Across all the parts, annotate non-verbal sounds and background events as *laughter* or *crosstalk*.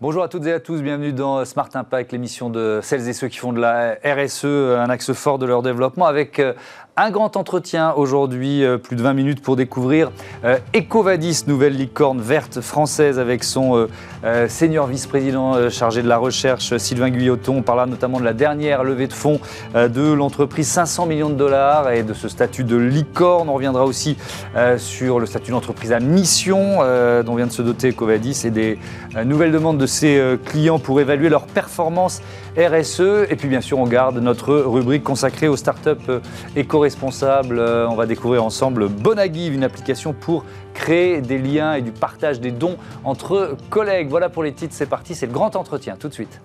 Bonjour à toutes et à tous, bienvenue dans Smart Impact, l'émission de celles et ceux qui font de la RSE un axe fort de leur développement avec euh, un grand entretien aujourd'hui, euh, plus de 20 minutes pour découvrir euh, Ecovadis, nouvelle licorne verte française avec son euh, senior vice-président chargé de la recherche, Sylvain Guyoton. On parlera notamment de la dernière levée de fonds de l'entreprise, 500 millions de dollars et de ce statut de licorne. On reviendra aussi sur le statut d'entreprise à mission dont vient de se doter Ecovadis et des nouvelles demandes de ses clients pour évaluer leur performance RSE. Et puis bien sûr, on garde notre rubrique consacrée aux startups éco-responsables. Euh, on va découvrir ensemble Bonagive, une application pour créer des liens et du partage des dons entre collègues. Voilà pour les titres, c'est parti, c'est le grand entretien tout de suite.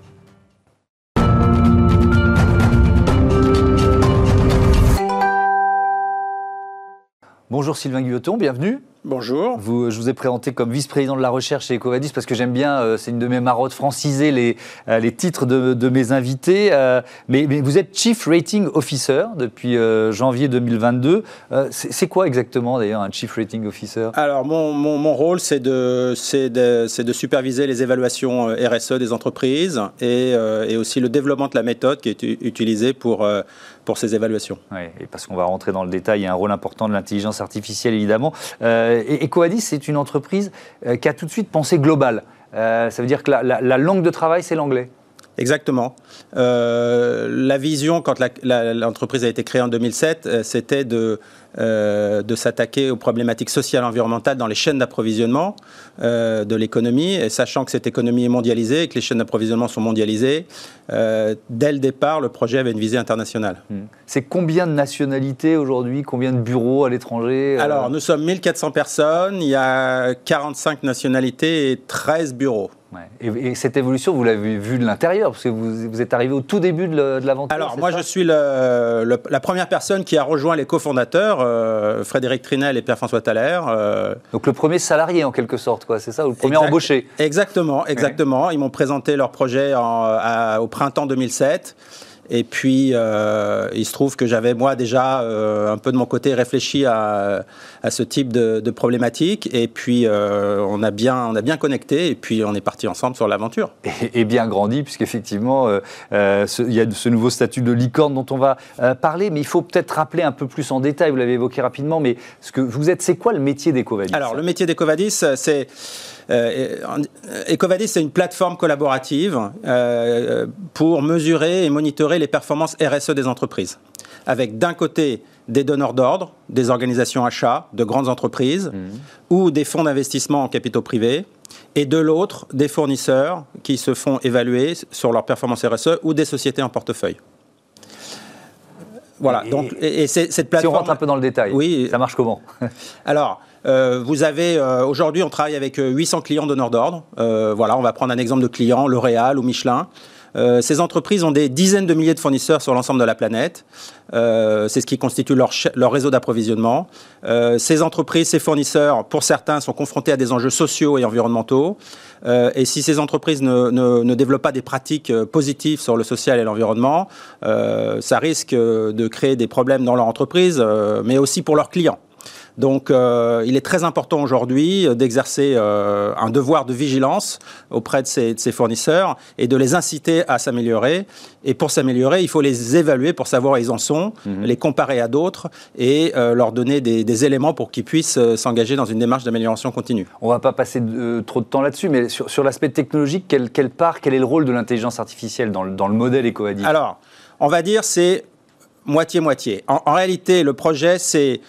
Bonjour Sylvain Guilloton, bienvenue. Bonjour. Vous, je vous ai présenté comme vice-président de la recherche chez Ecovadis parce que j'aime bien, euh, c'est une de mes marottes, franciser les, euh, les titres de, de, mes invités. Euh, mais, mais, vous êtes Chief Rating Officer depuis janvier 2022. c'est quoi exactement d'ailleurs un Chief Rating Officer? Alors mon, mon, mon rôle c'est de, de, de, superviser les évaluations RSE des entreprises et, et, aussi le développement de la méthode qui est utilisée pour, pour ces évaluations. Oui, et parce qu'on va rentrer dans le détail, il y a un rôle important de l'intelligence artificielle évidemment. Euh, et Ecoadis, c'est une entreprise euh, qui a tout de suite pensé global. Euh, ça veut dire que la langue de travail, c'est l'anglais. Exactement. Euh, la vision, quand l'entreprise a été créée en 2007, euh, c'était de, euh, de s'attaquer aux problématiques sociales et environnementales dans les chaînes d'approvisionnement euh, de l'économie, et sachant que cette économie est mondialisée et que les chaînes d'approvisionnement sont mondialisées, dès le départ, le projet avait une visée internationale. Hmm. C'est combien de nationalités aujourd'hui? Combien de bureaux à l'étranger Alors, nous sommes 1400 personnes, il y a 45 nationalités et 13 bureaux. Et, cette évolution, vous l'avez vue de l'intérieur, parce que vous, êtes arrivé au tout début de l'aventure. Alors, moi, je suis le, la première personne qui a rejoint les cofondateurs, euh, Frédéric Trinel et Pierre-François Thaler. Euh. Donc, le premier salarié, en quelque sorte, quoi, c'est ça, ou le premier embauché Exactement, exactement. Ils m'ont présenté leur projet au printemps 2007. Et puis, euh, il se trouve que j'avais, moi, déjà, euh, un peu de mon côté, réfléchi à, à ce type de, de, problématique. Et puis, euh, on, a bien, on a bien connecté. Et puis, on est parti ensemble sur l'aventure. Et, et, bien grandi, puisqu'effectivement, il y a ce nouveau statut de licorne dont on va parler. Mais il faut peut-être rappeler un peu plus en détail, vous l'avez évoqué rapidement, mais ce que vous êtes, c'est quoi le métier d'Ecovadis Alors, le métier d'Ecovadis, c'est Ecovadis, c'est une plateforme collaborative euh, pour mesurer et monitorer les performances RSE des entreprises. Avec d'un côté des donneurs d'ordre, des organisations achats, de grandes entreprises mmh. ou des fonds d'investissement en capitaux privés, et de l'autre des fournisseurs qui se font évaluer sur leur performance RSE ou des sociétés en portefeuille. Voilà. Et, donc, et, cette plateforme. Si on rentre un peu dans le détail, oui, ça marche comment? Alors, euh, vous avez euh, aujourd'hui, on travaille avec 800 euh, clients donneurs d'ordre. voilà, on va prendre un exemple de client, L'Oréal ou Michelin. ces entreprises ont des dizaines de milliers de fournisseurs sur l'ensemble de la planète. c'est ce qui constitue leur, réseau d'approvisionnement. ces entreprises, ces fournisseurs, pour certains, sont confrontés à des enjeux sociaux et environnementaux. et si ces entreprises ne, ne, ne, développent pas des pratiques positives sur le social et l'environnement, ça risque de créer des problèmes dans leur entreprise, mais aussi pour leurs clients. Donc, euh, il est très important aujourd'hui d'exercer euh, un devoir de vigilance auprès de ces, fournisseurs et de les inciter à s'améliorer. Et pour s'améliorer, il faut les évaluer pour savoir où ils en sont, mhm. les comparer à d'autres et euh, leur donner des, éléments pour qu'ils puissent s'engager dans une démarche d'amélioration continue. On ne va pas passer trop de temps là-dessus, mais sur, l'aspect technologique, quelle, part, quel est le rôle de l'intelligence artificielle dans le, dans le modèle EcoAdit Alors, on va dire c'est moitié-moitié. En, réalité, le projet, c'est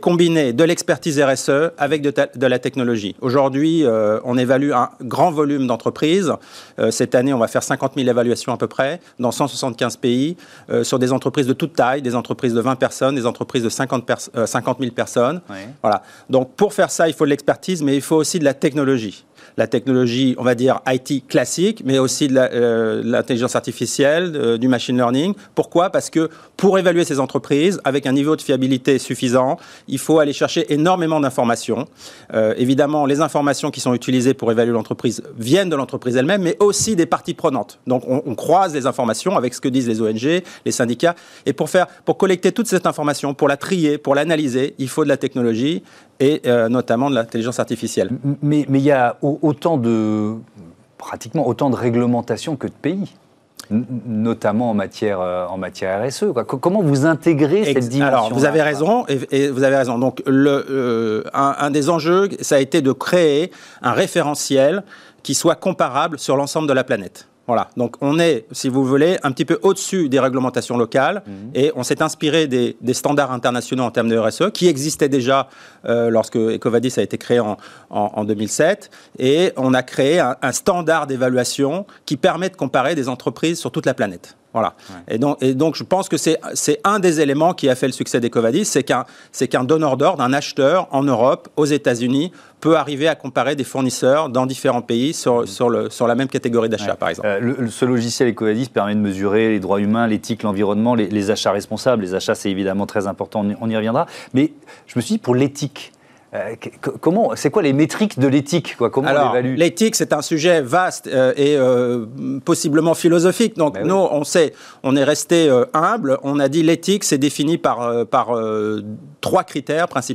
combiner de l'expertise RSE avec de, la technologie. Aujourd'hui, euh, on évalue un grand volume d'entreprises. Euh, cette année, on va faire 50 000 évaluations à peu près dans 175 pays euh, sur des entreprises de toute taille, des entreprises de 20 personnes, des entreprises de 50, 50 000 personnes. Voilà. Donc, pour faire ça, il faut de l'expertise, mais il faut aussi de la technologie la technologie, on va dire IT classique, mais aussi de euh, l'intelligence artificielle, euh, du machine learning. Pourquoi? Parce que pour évaluer ces entreprises, avec un niveau de fiabilité suffisant, il faut aller chercher énormément d'informations. Euh, évidemment, les informations qui sont utilisées pour évaluer l'entreprise viennent de l'entreprise elle-même, mais aussi des parties prenantes. Donc, on, croise les informations avec ce que disent les ONG, les syndicats, et pour faire, pour collecter toute cette information, pour la trier, pour l'analyser, il faut de la technologie et notamment de l'intelligence artificielle. Mais, mais il y a autant de pratiquement autant de réglementations que de pays notamment en matière, euh, en matière RSE. Comment vous intégrez cette dimension Alors, vous avez raison, et, vous avez raison. Donc, le, euh, un, des enjeux, ça a été de créer un référentiel qui soit comparable sur l'ensemble de la planète. Voilà, donc on est, si vous voulez, un petit peu au-dessus des réglementations locales mhm. et on s'est inspiré des, standards internationaux en termes de RSE qui existaient déjà euh, lorsque Ecovadis a été créé en, en, 2007 et on a créé un standard d'évaluation qui permet de comparer des entreprises sur toute la planète. Voilà. Et, donc, et donc, je pense que c'est un des éléments qui a fait le succès d'Ecovadis, c'est qu'un donneur d'ordre, un acheteur en Europe, aux États-Unis, peut arriver à comparer des fournisseurs dans différents pays sur, sur, le, sur la même catégorie d'achat, par exemple. Euh, ce logiciel Ecovadis permet de mesurer les droits humains, l'éthique, l'environnement, les, les, achats responsables. Les achats, c'est évidemment très important, on y reviendra. Mais je me suis dit, pour l'éthique, euh, comment, c'est quoi les métriques de l'éthique quoi? Comment on l'évalue L'éthique, c'est un sujet vaste euh, et euh, possiblement philosophique. Donc ben nous, on sait, on est resté humble. On a dit l'éthique, c'est défini par par trois critères principaux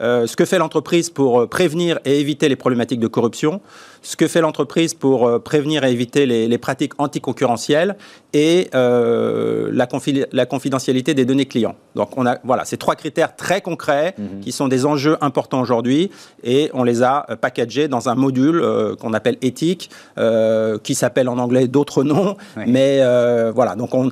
ce que fait l'entreprise pour prévenir et éviter les problématiques de corruption ce que fait l'entreprise pour prévenir et éviter les, pratiques anticoncurrentielles et la, la, confidentialité des données clients. Donc on a voilà ces trois critères très concrets mhm. qui sont des enjeux importants aujourd'hui et on les a euh, packagés dans un module qu'on appelle éthique qui s'appelle en anglais d'autres noms mais voilà donc on,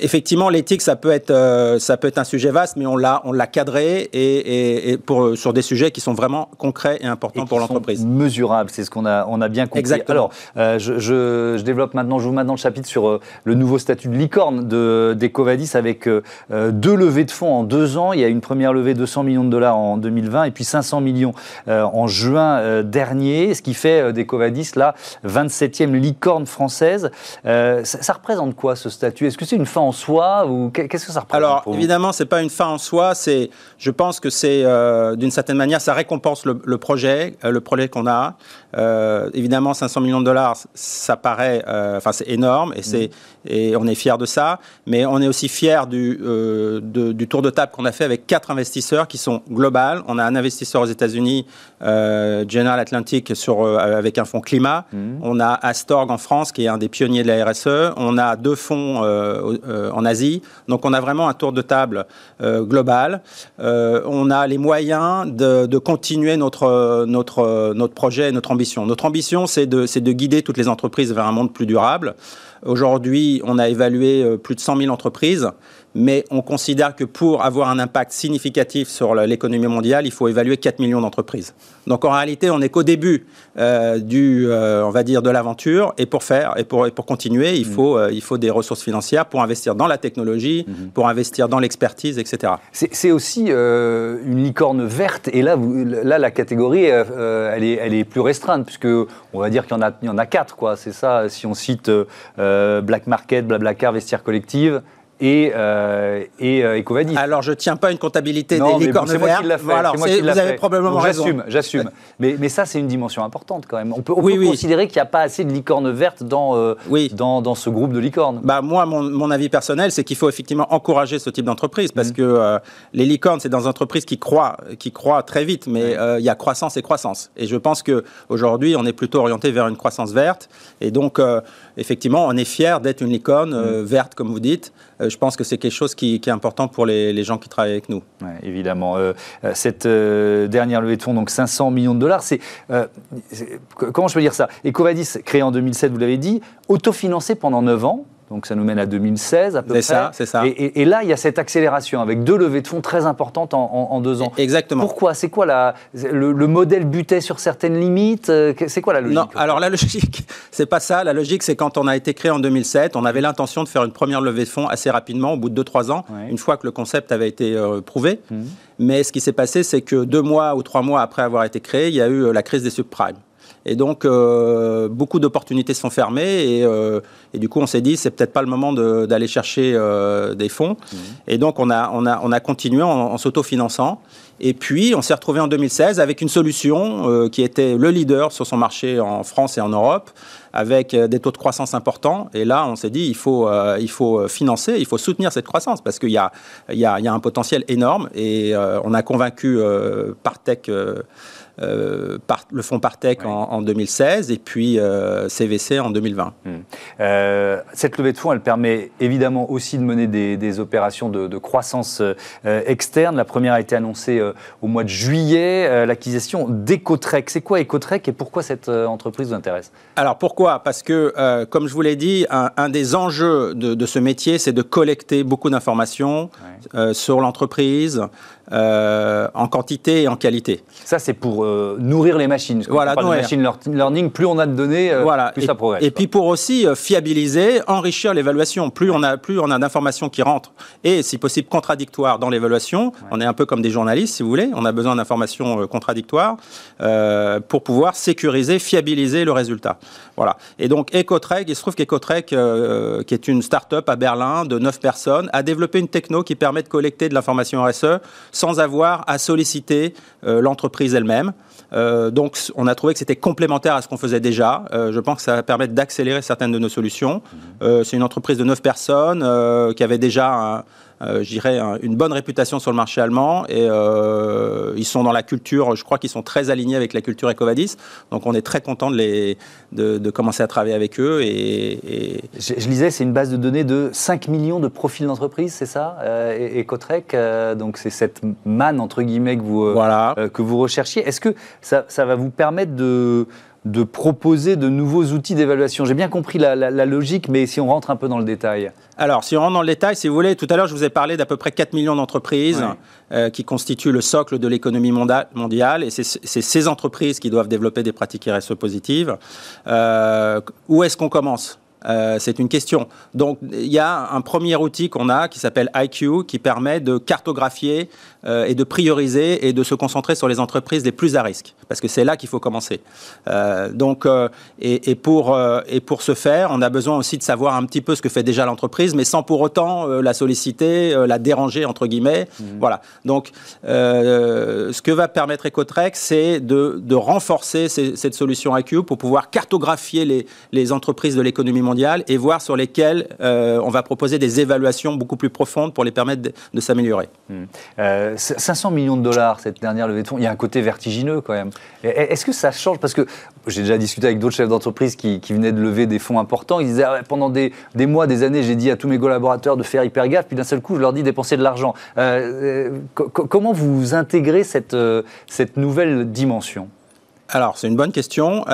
effectivement l'éthique ça peut être ça peut être un sujet vaste mais on l'a on l'a cadré et, et, pour sur des sujets qui sont vraiment concrets et importants pour l'entreprise mesurables c'est ce qu'on a on a bien compris. Exactement. Alors, euh, je, développe maintenant, je vous maintenant le chapitre sur euh, le nouveau statut de licorne d'Ecovadis avec euh, deux levées de fonds en deux ans. Il y a une première levée de 200 millions de dollars en 2020 et puis 500 millions en juin dernier, ce qui fait d'Ecovadis la 27e licorne française. Ça, représente quoi ce statut? Est-ce que c'est une fin en soi ou qu'est-ce que ça représente Alors, évidemment, c'est pas une fin en soi. C'est, je pense que c'est d'une certaine manière, ça récompense le, le projet, le projet qu'on a. Euh, évidemment, 500 millions de dollars, ça paraît, euh, enfin, c'est énorme et, c'est, et on est fier de ça. Mais on est aussi fier du, euh, du tour de table qu'on a fait avec quatre investisseurs qui sont globales. On a un investisseur aux États-Unis, General Atlantic, sur, avec un fonds climat. Mmh. On a Astorg en France, qui est un des pionniers de la RSE. On a deux fonds en Asie. Donc, on a vraiment un tour de table global. on a les moyens de, de continuer notre, notre, notre projet, notre ambition notre ambition, c'est de, de guider toutes les entreprises vers un monde plus durable. Aujourd'hui, on a évalué euh, plus de 100 000 entreprises mais on considère que pour avoir un impact significatif sur l'économie mondiale, il faut évaluer 4 millions d'entreprises. Donc en réalité, on n'est qu'au début euh, du, euh, on va dire, de l'aventure, et pour faire et pour, pour continuer, il, mmh. faut, euh, il faut des ressources financières pour investir dans la technologie, mmh. pour investir dans l'expertise, etc. C'est aussi une licorne verte, et là, vous, là la catégorie, elle, est, elle est plus restreinte, puisque on va dire qu'il y en a, il y en a quatre, quoi. C'est ça, si on cite Black Market, Blablacar, Vestiaire Collective et, euh, et euh, Ecovadis. Alors, je ne tiens pas une comptabilité des licornes vertes. Voilà, vous avez probablement raison. J'assume, j'assume. Mais, mais, ça, c'est une dimension importante quand même. On peut, on peut considérer qu'il n'y a pas assez de licornes vertes dans, euh, dans, dans, ce groupe de licornes. Bah, moi, mon, mon avis personnel, c'est qu'il faut effectivement encourager ce type d'entreprise parce mmh. que euh, les licornes, c'est dans des entreprises qui croient, qui croient très vite, mais il y a croissance et croissance. Et je pense qu'aujourd'hui, on est plutôt orienté vers une croissance verte. Et donc, effectivement, on est fier d'être une licorne mmh. verte, comme vous dites. Euh, je pense que c'est quelque chose qui, est important pour les, gens qui travaillent avec nous. évidemment. Euh, euh, cette dernière levée de fonds, donc 500 millions de dollars, c'est. comment je peux dire ça Ecovadis, créé en 2007, vous l'avez dit, autofinancé pendant 9 ans. Donc ça nous mène à 2016 à peu près. C'est ça, c'est ça. Et, là, il y a cette accélération avec deux levées de fonds très importantes en, deux ans. Exactement. Pourquoi? C'est quoi la, le, modèle butait sur certaines limites? C'est quoi la logique? Non, alors la logique, *laughs* c'est pas ça. La logique, c'est quand on a été créé en 2007, on avait l'intention de faire une première levée de fonds assez rapidement, au bout de 2-3 ans, une fois que le concept avait été euh, prouvé. Mmh. Mais ce qui s'est passé, c'est que deux mois ou trois mois après avoir été créé, il y a eu euh, la crise des subprimes. Et donc, euh, beaucoup d'opportunités sont fermées. Et, euh, et, du coup, on s'est dit, c'est peut-être pas le moment d'aller chercher euh, des fonds. Mmh. Et donc, on a, on a, on a continué en, en s'autofinançant. Et puis, on s'est retrouvé en 2016 avec une solution qui était le leader sur son marché en France et en Europe, avec des taux de croissance importants. Et là, on s'est dit, il faut, il faut financer, il faut soutenir cette croissance parce qu'il y a, il y, a, il y a un potentiel énorme. Et on a convaincu Partech euh, le fonds Partech en, 2016 et puis CVC euh, en 2020. Hmm. Euh, cette levée de fonds, elle permet évidemment aussi de mener des, opérations de, croissance externe. La première a été annoncée au mois de juillet, l'acquisition d'Ecotrek. C'est quoi Ecotrek et pourquoi cette entreprise vous intéresse? Alors pourquoi? Parce que, comme je vous l'ai dit, un, des enjeux de, ce métier, c'est de collecter beaucoup d'informations sur l'entreprise, en quantité et en qualité. Ça, c'est pour euh, nourrir les machines. voilà, on machine learning, plus on a de données, euh, plus ça progresse. Et puis pour aussi euh, fiabiliser, enrichir l'évaluation. Plus on a, plus on a d'informations qui rentrent et, si possible, contradictoires dans l'évaluation. On est un peu comme des journalistes, si vous voulez. On a besoin d'informations contradictoires pour pouvoir sécuriser, fiabiliser le résultat. Voilà. Et donc Ecotrek, il se trouve qu'Ecotrek, qui est une start-up à Berlin de 9 personnes, a développé une techno qui permet de collecter de l'information RSE sans avoir à solliciter l'entreprise elle-même. Euh, donc, on a trouvé que c'était complémentaire à ce qu'on faisait déjà. Euh, je pense que ça va permettre d'accélérer certaines de nos solutions. Euh, c'est une entreprise de 9 personnes qui avait déjà un, je dirais, une bonne réputation sur le marché allemand. Et ils sont dans la culture, je crois qu'ils sont très alignés avec la culture Ecovadis. Donc on est très content de, les, de, commencer à travailler avec eux. Et, Je, lisais, c'est une base de données de 5 millions de profils d'entreprise, c'est ça euh, Ecotrek, donc c'est cette manne, entre guillemets, que vous, voilà. que vous recherchiez. Est-ce que ça, ça va vous permettre de de proposer de nouveaux outils d'évaluation? J'ai bien compris la, logique, mais si on rentre un peu dans le détail. Alors, si on rentre dans le détail, si vous voulez, tout à l'heure, je vous ai parlé d'à peu près 4 millions d'entreprises euh, qui constituent le socle de l'économie mondiale, et c'est ces entreprises qui doivent développer des pratiques RSE positives. Euh, où est-ce qu'on commence? Euh, c'est une question. Donc, il y a un premier outil qu'on a qui s'appelle IQ, qui permet de cartographier euh, et de prioriser et de se concentrer sur les entreprises les plus à risque, parce que c'est là qu'il faut commencer. Euh, donc, et, pour, et pour ce faire, on a besoin aussi de savoir un petit peu ce que fait déjà l'entreprise, mais sans pour autant la solliciter, la déranger, entre guillemets. Mmh. Voilà. Donc, ce que va permettre Ecotrek, c'est de, de renforcer cette solution IQ pour pouvoir cartographier les, les entreprises de l'économie mondiale et voir sur lesquelles euh, on va proposer des évaluations beaucoup plus profondes pour les permettre de, s'améliorer. 500 hmm. euh, millions de dollars, cette dernière levée de fonds, il y a un côté vertigineux quand même. Est-ce que ça change? Parce que j'ai déjà discuté avec d'autres chefs d'entreprise qui, venaient de lever des fonds importants. Ils disaient ah pendant des, mois, des années, j'ai dit à tous mes collaborateurs de faire hyper gaffe, puis d'un seul coup, je leur dis dépenser de l'argent. Euh, comment vous intégrez cette, cette nouvelle dimension? Alors, c'est une bonne question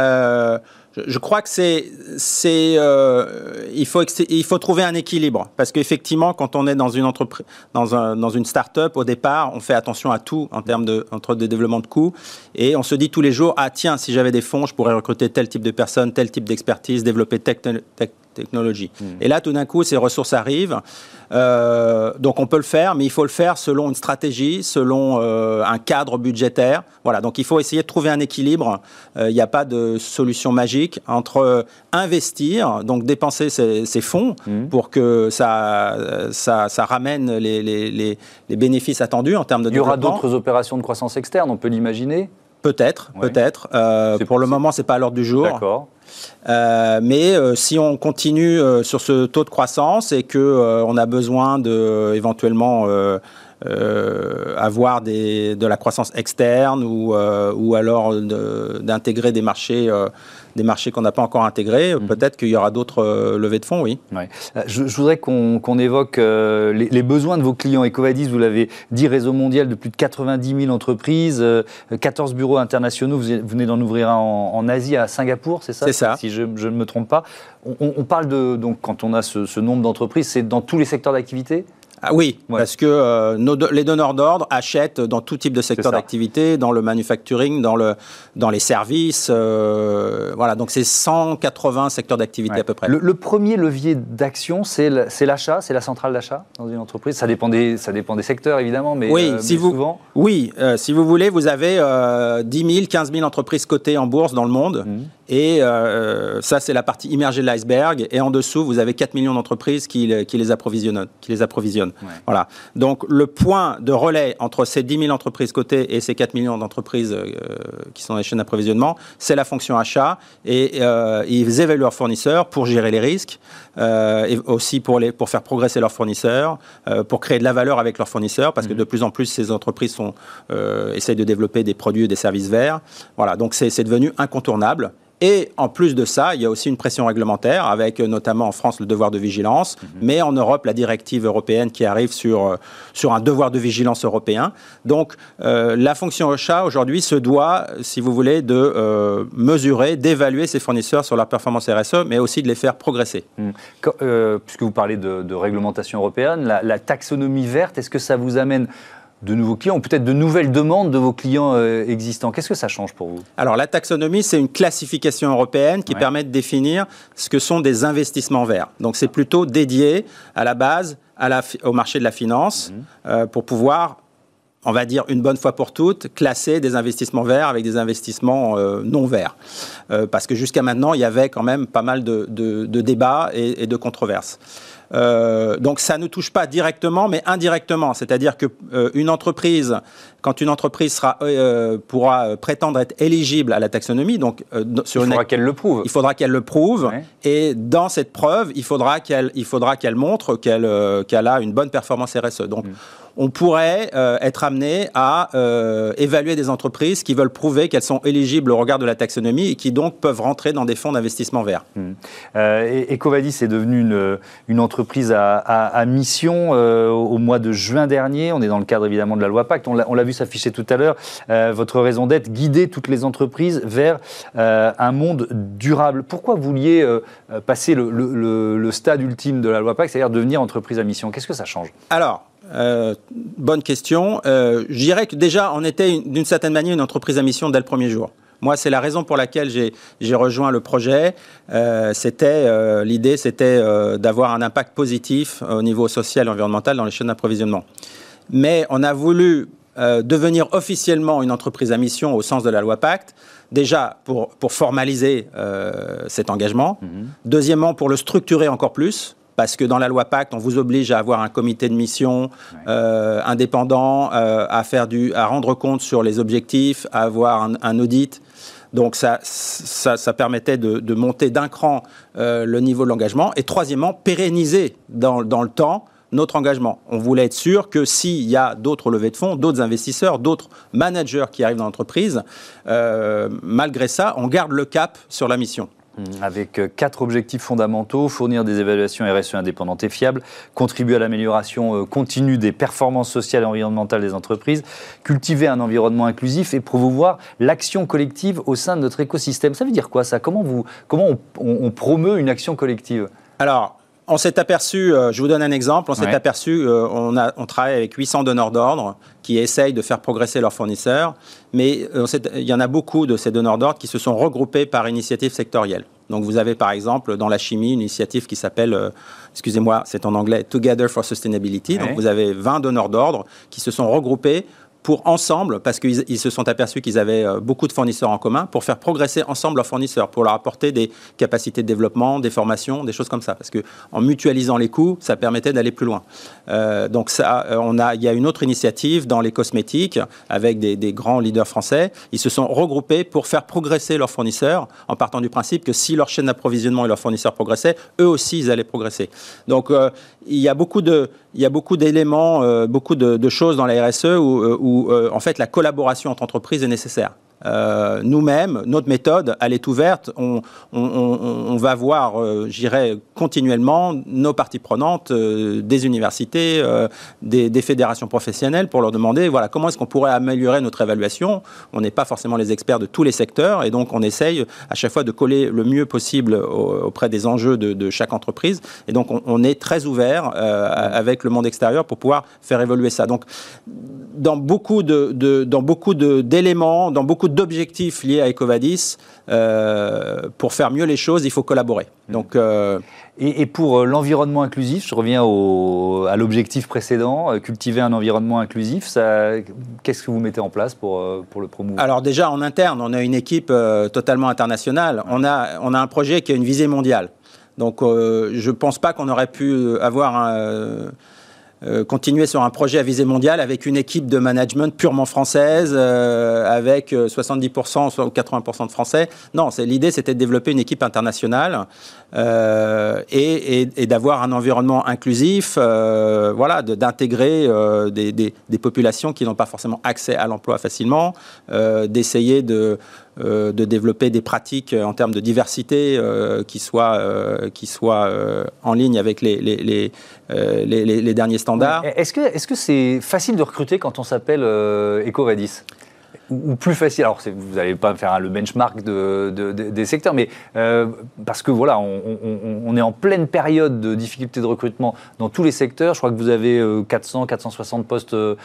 je crois que c'est, c'est, euh, il faut, il faut trouver un équilibre. Parce qu'effectivement, quand on est dans une entreprise, dans, un, dans une start-up, au départ, on fait attention à tout en termes de entre de développement de coûts. Et on se dit tous les jours, ah tiens, si j'avais des fonds, je pourrais recruter tel type de personnes, tel type d'expertise, développer tech, tech, technologie. Hmm. Et là, tout d'un coup, ces ressources arrivent. Euh, donc on peut le faire, mais il faut le faire selon une stratégie, selon euh, un cadre budgétaire. Voilà, donc il faut essayer de trouver un équilibre. Euh, il n'y a pas de solution magique entre investir, donc dépenser ces, fonds hmm. pour que ça, ça, ça ramène les, les, les, bénéfices attendus en termes de développement. Il y aura d'autres opérations de croissance externe, on peut l'imaginer? Peut-être, peut-être. pour le moment, c'est pas à l'ordre du jour. D'accord. Euh, mais euh, si on continue euh, sur ce taux de croissance et que on a besoin de éventuellement avoir de la croissance externe ou alors d'intégrer des marchés des marchés qu'on n'a pas encore intégrés. Mhm. Peut-être qu'il y aura d'autres euh, levées de fonds, oui. Euh, je, voudrais qu'on évoque euh, les, besoins de vos clients. Ecovadis, vous l'avez dit, réseau mondial de plus de 90 000 entreprises, 14 bureaux internationaux. Vous venez d'en ouvrir un en, Asie, à Singapour, c'est ça? C'est ça. Si je, ne me trompe pas. On, parle de, donc, quand on a ce, ce nombre d'entreprises, c'est dans tous les secteurs d'activité? Ah oui, parce que euh, les donneurs d'ordre achètent dans tout type de secteur d'activité, dans le manufacturing, dans, le, dans les services. Euh, voilà, donc c'est 180 secteurs d'activité à peu près. Le, premier levier d'action, c'est l'achat, c'est la centrale d'achat dans une entreprise. Ça dépend des, ça dépend des secteurs évidemment, mais, oui, euh, si vous, souvent. Oui, si vous voulez, vous avez 10 000, 15 000 entreprises cotées en bourse dans le monde. Mmh. Et euh, ça, c'est la partie immergée de l'iceberg. Et en dessous, vous avez 4 millions d'entreprises qui, qui, les approvisionnent. Qui les approvisionnent. Voilà. Donc, le point de relais entre ces 10 000 entreprises cotées et ces 4 millions d'entreprises euh, qui sont dans les chaînes d'approvisionnement, c'est la fonction achat. Et euh, ils évaluent leurs fournisseurs pour gérer les risques, et aussi pour, les, pour faire progresser leurs fournisseurs, pour créer de la valeur avec leurs fournisseurs, parce que mmh. de plus en plus, ces entreprises sont, essayent de développer des produits et des services verts. Voilà. Donc, c'est devenu incontournable. Et en plus de ça, il y a aussi une pression réglementaire, avec euh, notamment en France le devoir de vigilance, mhm. mais en Europe la directive européenne qui arrive sur, euh, sur un devoir de vigilance européen. Donc euh, la fonction OSHA aujourd'hui se doit, si vous voulez, de mesurer, d'évaluer ses fournisseurs sur leur performance RSE, mais aussi de les faire progresser. Mhm. puisque vous parlez de, réglementation européenne, la taxonomie verte, est-ce que ça vous amène de nouveaux clients, ou peut-être de nouvelles demandes de vos clients euh, existants? Qu'est-ce que ça change pour vous? Alors la taxonomie, c'est une classification européenne qui permet de définir ce que sont des investissements verts. Donc c'est plutôt dédié à la base à la, au marché de la finance mhm. euh, pour pouvoir on va dire une bonne fois pour toutes, classer des investissements verts avec des investissements euh, non verts. parce que jusqu'à maintenant, il y avait quand même pas mal de, débats et, et de controverses. Euh, donc ça ne touche pas directement, mais indirectement. C'est-à-dire que euh, une entreprise, quand une entreprise sera, euh, pourra prétendre être éligible à la taxonomie, donc sur il faudra qu'elle le prouve. Il faudra qu'elle le prouve. Et dans cette preuve, il faudra qu'elle, il faudra qu'elle montre qu'elle, qu'elle a une bonne performance RSE. Donc mm on pourrait euh, être amené à euh, évaluer des entreprises qui veulent prouver qu'elles sont éligibles au regard de la taxonomie et qui donc peuvent rentrer dans des fonds d'investissement verts. Mmh. Euh, Ecovadis est devenu une, entreprise à, mission au mois de juin dernier. On est dans le cadre évidemment de la loi Pacte. On l'a vu s'afficher tout à l'heure. votre raison d'être, guider toutes les entreprises vers un monde durable. Pourquoi vous vouliez passer le, le, stade ultime de la loi Pacte, c'est-à-dire devenir entreprise à mission? Qu'est-ce que ça change? Alors, euh, bonne question. Euh, je dirais que déjà, on était d'une certaine manière une entreprise à mission dès le premier jour. Moi, c'est la raison pour laquelle j'ai rejoint le projet. Euh, c'était l'idée, c'était d'avoir un impact positif au niveau social et environnemental dans les chaînes d'approvisionnement. Mais on a voulu devenir officiellement une entreprise à mission au sens de la loi Pacte. Déjà pour, pour formaliser cet engagement. Mm-hmm. Deuxièmement, pour le structurer encore plus parce que dans la loi Pacte, on vous oblige à avoir un comité de mission euh, indépendant, euh, à, faire du, à rendre compte sur les objectifs, à avoir un, audit. Donc ça, ça, permettait de, monter d'un cran euh, le niveau de l'engagement. Et troisièmement, pérenniser dans, dans, le temps notre engagement. On voulait être sûr que s'il y a d'autres levées de fonds, d'autres investisseurs, d'autres managers qui arrivent dans l'entreprise, malgré ça, on garde le cap sur la mission. Mmh. avec euh, quatre objectifs fondamentaux, fournir des évaluations RSE indépendantes et fiables, contribuer à l'amélioration euh, continue des performances sociales et environnementales des entreprises, cultiver un environnement inclusif et promouvoir l'action collective au sein de notre écosystème. Ça veut dire quoi ça? Comment, vous, comment on, promeut une action collective? Alors, on s'est aperçu, euh, je vous donne un exemple, on s'est aperçu, on, a, on travaille avec 800 donneurs d'ordre qui essayent de faire progresser leurs fournisseurs, mais euh, il y en a beaucoup de ces donneurs d'ordre qui se sont regroupés par initiative sectorielle. Donc vous avez par exemple dans la chimie une initiative qui s'appelle, euh, excusez-moi, c'est en anglais, Together for Sustainability. Donc vous avez 20 donneurs d'ordre qui se sont regroupés pour ensemble, parce qu'ils se sont aperçus qu'ils avaient euh, beaucoup de fournisseurs en commun, pour faire progresser ensemble leurs fournisseurs, pour leur apporter des capacités de développement, des formations, des choses comme ça. Parce que en mutualisant les coûts, ça permettait d'aller plus loin. Euh, donc ça, euh, on a, il y a une autre initiative dans les cosmétiques avec des, des, grands leaders français. Ils se sont regroupés pour faire progresser leurs fournisseurs, en partant du principe que si leur chaîne d'approvisionnement et leurs fournisseurs progressaient, eux aussi ils allaient progresser. Donc il y a beaucoup y a beaucoup d'éléments, beaucoup de, choses dans la RSE où, où euh, en fait la collaboration entre entreprises est nécessaire. Euh, nous-mêmes, notre méthode, elle est ouverte. On, va voir, euh, j'irai continuellement, nos parties prenantes, euh, des universités, des, fédérations professionnelles, pour leur demander, voilà, comment est-ce qu'on pourrait améliorer notre évaluation. On n'est pas forcément les experts de tous les secteurs, et donc on essaye à chaque fois de coller le mieux possible auprès des enjeux de, chaque entreprise. Et donc on, est très ouvert avec le monde extérieur pour pouvoir faire évoluer ça. Donc dans beaucoup de, de dans beaucoup d'éléments, dans beaucoup d'objectifs liés à Ecovadis, euh, pour faire mieux les choses, il faut collaborer. Mmh. Donc, euh, et, et, pour euh, l'environnement inclusif, je reviens au, à l'objectif précédent, cultiver un environnement inclusif. Qu'est-ce que vous mettez en place pour, pour le promouvoir? Alors déjà en interne, on a une équipe euh, totalement internationale. On a, on a un projet qui a une visée mondiale. Donc je ne pense pas qu'on aurait pu avoir un euh, continuer sur un projet à visée mondiale avec une équipe de management purement française, euh, avec 70% ou 80% de Français. Non, l'idée, c'était de développer une équipe internationale euh, et, et, et d'avoir un environnement inclusif, euh, voilà, d'intégrer euh, des, des, des, populations qui n'ont pas forcément accès à l'emploi facilement, d'essayer de euh, de développer des pratiques en termes de diversité euh, qui soient, euh, en ligne avec les, derniers standards. Est-ce que c'est c'est facile de recruter quand on s'appelle EcoVadis ou plus facile. Alors, vous n'allez pas faire le benchmark de, de, de, des secteurs, mais euh, parce que voilà, on, est en pleine période de difficulté de recrutement dans tous les secteurs. Je crois que vous avez 400, 460 postes euh,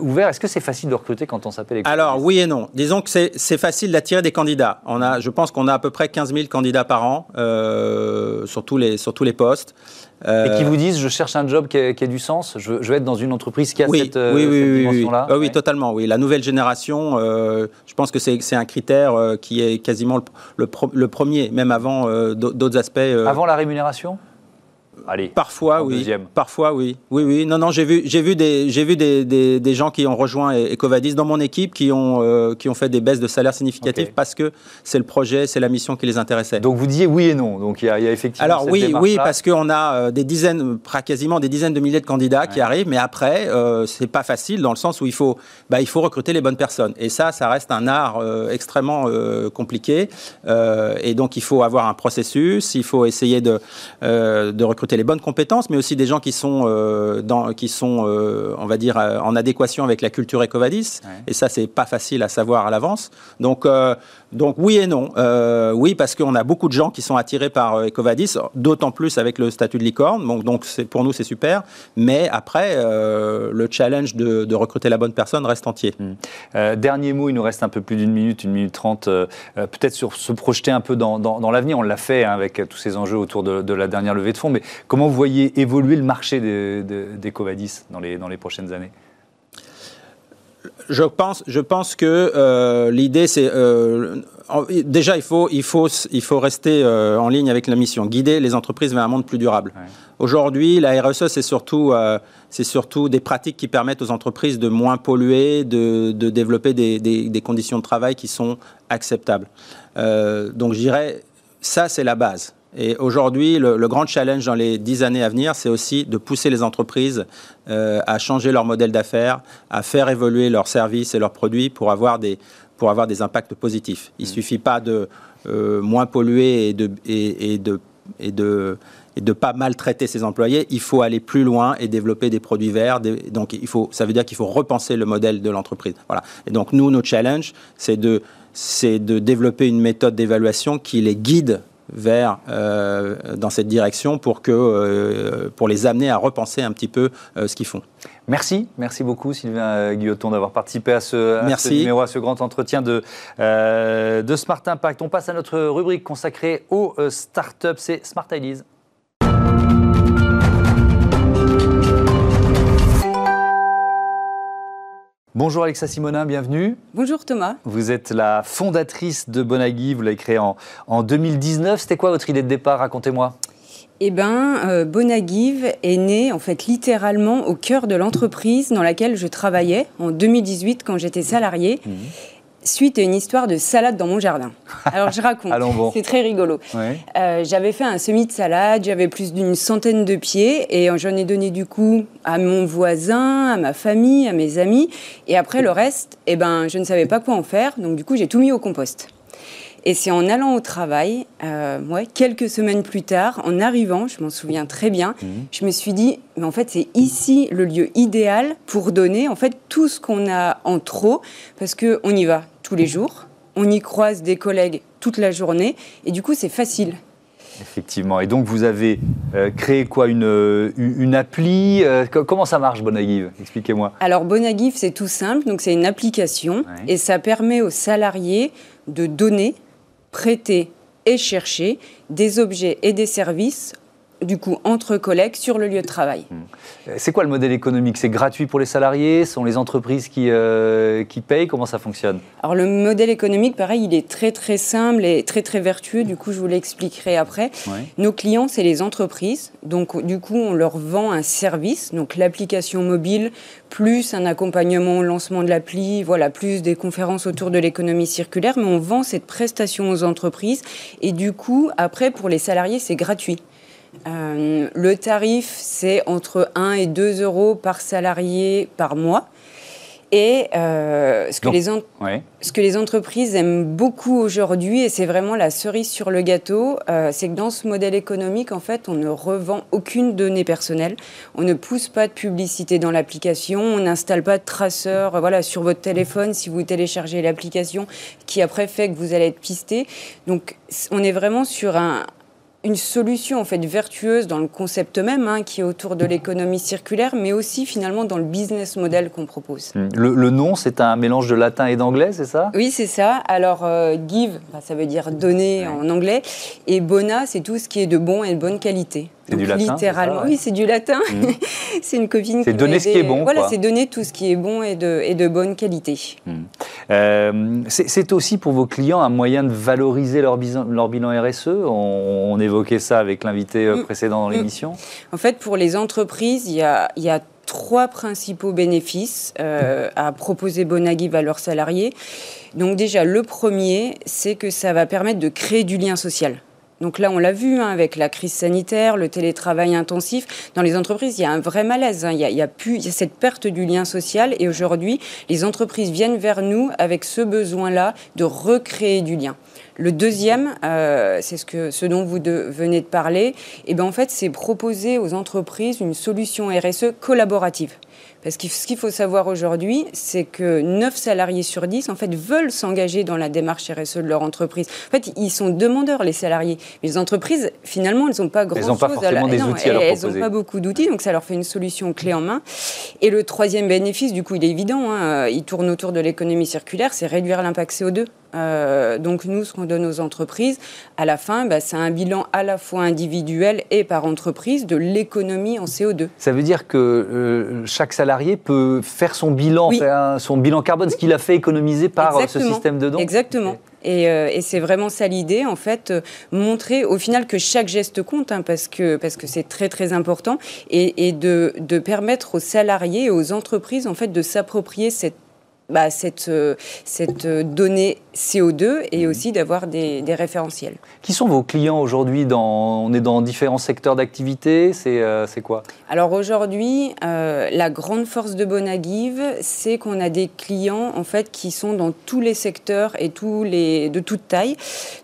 ouverts. Est-ce que c'est facile de recruter quand on s'appelle Alors, oui et non. Disons que c'est facile d'attirer des candidats. On a, je pense qu'on a à peu près 15 000 candidats par an euh, sur, tous les, sur tous les postes. Euh... Et qui vous disent, je cherche un job qui a, qui a du sens, je, je, veux être dans une entreprise qui a oui, cette, oui, oui, cette oui, dimension-là oui. oui, oui, totalement. Oui, la nouvelle génération, euh, je pense que c'est un critère euh, qui est quasiment le, le, pro, le premier, même avant euh, d'autres aspects. Avant la rémunération? Allez, parfois oui. Deuxième. Parfois oui. Oui oui. Non non, j'ai vu j'ai vu des j'ai vu des, des, des, gens qui ont rejoint Ecovadis dans mon équipe qui ont euh, qui ont fait des baisses de salaire significatives okay. parce que c'est le projet, c'est la mission qui les intéressait. Donc vous disiez oui et non. Donc il y a, il y a effectivement Alors cette oui oui parce qu'on a euh, des dizaines quasiment des dizaines de milliers de candidats ouais. qui arrivent mais après euh, c'est pas facile dans le sens où il faut bah, il faut recruter les bonnes personnes et ça ça reste un art euh, extrêmement euh, compliqué et donc il faut avoir un processus, il faut essayer de de recruter les bonnes compétences, mais aussi des gens qui sont, euh, dans, qui sont euh, on va dire, euh, en adéquation avec la culture Ecovadis. Ouais. Et ça, c'est pas facile à savoir à l'avance. Donc, donc oui et non. oui, parce qu'on a beaucoup de gens qui sont attirés par Ecovadis, d'autant plus avec le statut de licorne. Donc, donc pour nous, c'est super. Mais après, le challenge de, de, recruter la bonne personne reste entier. Mmh. dernier mot, il nous reste un peu plus d'une minute, une minute trente. Peut-être sur se projeter un peu dans, dans, dans l'avenir. On l'a fait hein, avec tous ces enjeux autour de, de la dernière levée de fonds. Mais comment vous voyez évoluer le marché des, des Covadis dans les, dans les prochaines années? Je pense, je pense que euh, l'idée, c'est euh, déjà il faut, il faut, il faut rester euh, en ligne avec la mission, guider les entreprises vers un monde plus durable. Ouais. Aujourd'hui, la RSE, c'est surtout, c'est surtout des pratiques qui permettent aux entreprises de moins polluer, de, de développer des, des, des, conditions de travail qui sont acceptables. Donc, je dirais, ça, c'est la base. Et aujourd'hui, le, le, grand challenge dans les dix années à venir, c'est aussi de pousser les entreprises euh, à changer leur modèle d'affaires, à faire évoluer leurs services et leurs produits pour avoir des, pour avoir des impacts positifs. Il ne mmh. suffit pas de euh, moins polluer et de, et, et de, et de et de pas maltraiter ses employés, il faut aller plus loin et développer des produits verts. Des, donc il faut, ça veut dire qu'il faut repenser le modèle de l'entreprise. Voilà. Et donc nous, notre challenge, c'est de, c'est de développer une méthode d'évaluation qui les guide vers euh, dans cette direction pour que euh, pour les amener à repenser un petit peu euh, ce qu'ils font. Merci, merci beaucoup Sylvain Guilloton d'avoir participé à ce, à ce, numéro, à ce grand entretien de, de Smart Impact. On passe à notre rubrique consacrée aux startups, c'est Smart Ideas. Bonjour Alexa Simonin, bienvenue. Bonjour Thomas. Vous êtes la fondatrice de Bonagui, vous l'avez créée en, en 2019. C'était quoi votre idée de départ Racontez-moi. Eh bien, euh, Bonagive est né en fait littéralement au cœur de l'entreprise dans laquelle je travaillais en 2018 quand j'étais salarié. Mmh suite à une histoire de salade dans mon jardin. *laughs* Alors je raconte, bon. c'est très rigolo. Ouais. Euh, j'avais fait un semis de salade, j'avais plus d'une centaine de pieds et j'en ai donné du coup à mon voisin, à ma famille, à mes amis. Et après le reste, eh ben, je ne savais pas quoi en faire, donc du coup j'ai tout mis au compost. Et c'est en allant au travail, euh, ouais, quelques semaines plus tard, en arrivant, je m'en souviens très bien, mmh. je me suis dit, mais en fait, c'est ici le lieu idéal pour donner en fait tout ce qu'on a en trop, parce que on y va tous les jours, on y croise des collègues toute la journée, et du coup, c'est facile. Effectivement. Et donc, vous avez euh, créé quoi? Une, une appli euh, Comment ça marche, Bonagive? Expliquez-moi. Alors, Bonagive, c'est tout simple. Donc, c'est une application et ça permet aux salariés de donner, prêter et chercher des objets et des services du coup entre collègues sur le lieu de travail. Hmm. C'est quoi le modèle économique? C'est gratuit pour les salariés? Ce sont les entreprises qui, euh, qui payent? Comment ça fonctionne? Alors le modèle économique, pareil, il est très très simple et très très vertueux. Du coup, je vous l'expliquerai après. Nos clients, c'est les entreprises. Donc du coup, on leur vend un service, donc l'application mobile, plus un accompagnement au lancement de l'appli, voilà, plus des conférences autour de l'économie circulaire. Mais on vend cette prestation aux entreprises. Et du coup, après, pour les salariés, c'est gratuit. Euh, le tarif, c'est entre 1 et 2 euros par salarié par mois. Et euh, ce, que les ce, que les entreprises aiment beaucoup aujourd'hui, et c'est vraiment la cerise sur le gâteau, euh, c'est que dans ce modèle économique, en fait, on ne revend aucune donnée personnelle, on ne pousse pas de publicité dans l'application, on n'installe pas de traceur voilà, sur votre téléphone si vous téléchargez l'application, qui après fait que vous allez être pisté. Donc on est vraiment sur un, une solution en fait vertueuse dans le concept même, hein, qui est autour de l'économie circulaire, mais aussi finalement dans le business model qu'on propose. Hmm. Le, nom, c'est un mélange de latin et d'anglais, c'est ça? Oui, c'est ça. Alors, euh, give, ça veut dire donner en anglais, et bona, c'est tout ce qui est de bon et de bonne qualité. C'est du latin Littéralement, oui, c'est du latin. Hmm. *laughs* c'est une copine C'est donner ce qui est bon. Voilà, c'est donner tout ce qui est bon et de, et de bonne qualité. Hmm. Euh, c'est aussi pour vos clients un moyen de valoriser leur, leur bilan RSE. On, évoquait ça avec l'invité euh, hmm. précédent dans l'émission. En fait, pour les entreprises, il y a, y a trois principaux bénéfices euh, à proposer Bonagib à leurs salariés. Donc déjà, le premier, c'est que ça va permettre de créer du lien social. Donc là, on l'a vu hein, avec la crise sanitaire, le télétravail intensif. Dans les entreprises, il y a un vrai malaise. Hein. Il, y a, plus, il y a cette perte du lien social. Et aujourd'hui, les entreprises viennent vers nous avec ce besoin-là de recréer du lien. Le deuxième, euh, c'est ce, ce dont vous venez de parler, et eh ben en fait, c'est proposer aux entreprises une solution RSE collaborative. Parce que ce qu'il faut savoir aujourd'hui, c'est que 9 salariés sur 10, en fait, veulent s'engager dans la démarche RSE de leur entreprise. En fait, ils sont demandeurs, les salariés. Mais les entreprises, finalement, elles n'ont pas grand-chose. Elles n'ont pas forcément des outils à leur Elles n'ont pas beaucoup d'outils, donc ça leur fait une solution clé en main. Et le troisième bénéfice, du coup, il est évident, hein, il tourne autour de l'économie circulaire, c'est réduire l'impact CO2. Euh, donc nous, ce qu'on donne aux entreprises, à la fin, bah, c'est un bilan à la fois individuel et par entreprise de l'économie en CO2. Ça veut dire que euh, chaque salarié peut faire son bilan, son bilan carbone, ce qu'il a fait économiser par euh, ce système de dons Exactement. Et, c'est vraiment ça l'idée, en fait, montrer au final que chaque geste compte, hein, parce que parce que c'est très très important, et, de, de, permettre aux salariés et aux entreprises en fait de s'approprier cette bah, cette, euh, cette euh, donnée CO2 et mhm. aussi d'avoir des, référentiels. Qui sont vos clients aujourd'hui On est dans différents secteurs d'activité, c'est euh, quoi? Alors aujourd'hui, la grande force de Bonagive, c'est qu'on a des clients en fait qui sont dans tous les secteurs et tous les, de toute taille.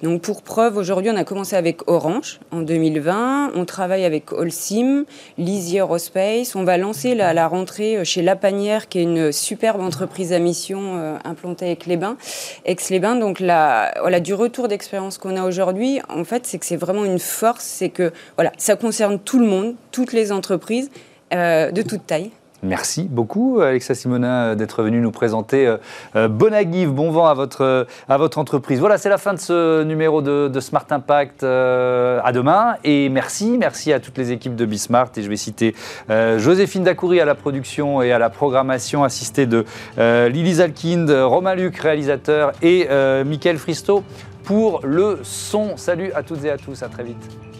Donc pour preuve, aujourd'hui, on a commencé avec Orange en 2020, on travaille avec Holcim, Lizzie Aerospace, on va lancer la, la rentrée chez La Panière, qui est une superbe entreprise amie euh, implantée avec les bains, ex-les-bains. Donc la, voilà, du retour d'expérience qu'on a aujourd'hui, en fait, c'est que c'est vraiment une force, c'est que voilà, ça concerne tout le monde, toutes les entreprises euh, de toute taille. Merci beaucoup, Alexa Simonin, d'être venu nous présenter euh, euh, Bonagive. Bon vent à votre, entreprise. Voilà, c'est la fin de ce numéro de, Smart Impact. Euh, à demain. Et merci, merci à toutes les équipes de Bismart. Et je vais citer Joséphine Dacoury à la production et à la programmation, assistée de Lily Zalkind, Romain Luc, réalisateur, et Mickaël Fristo pour le son. Salut à toutes et à tous, à très vite.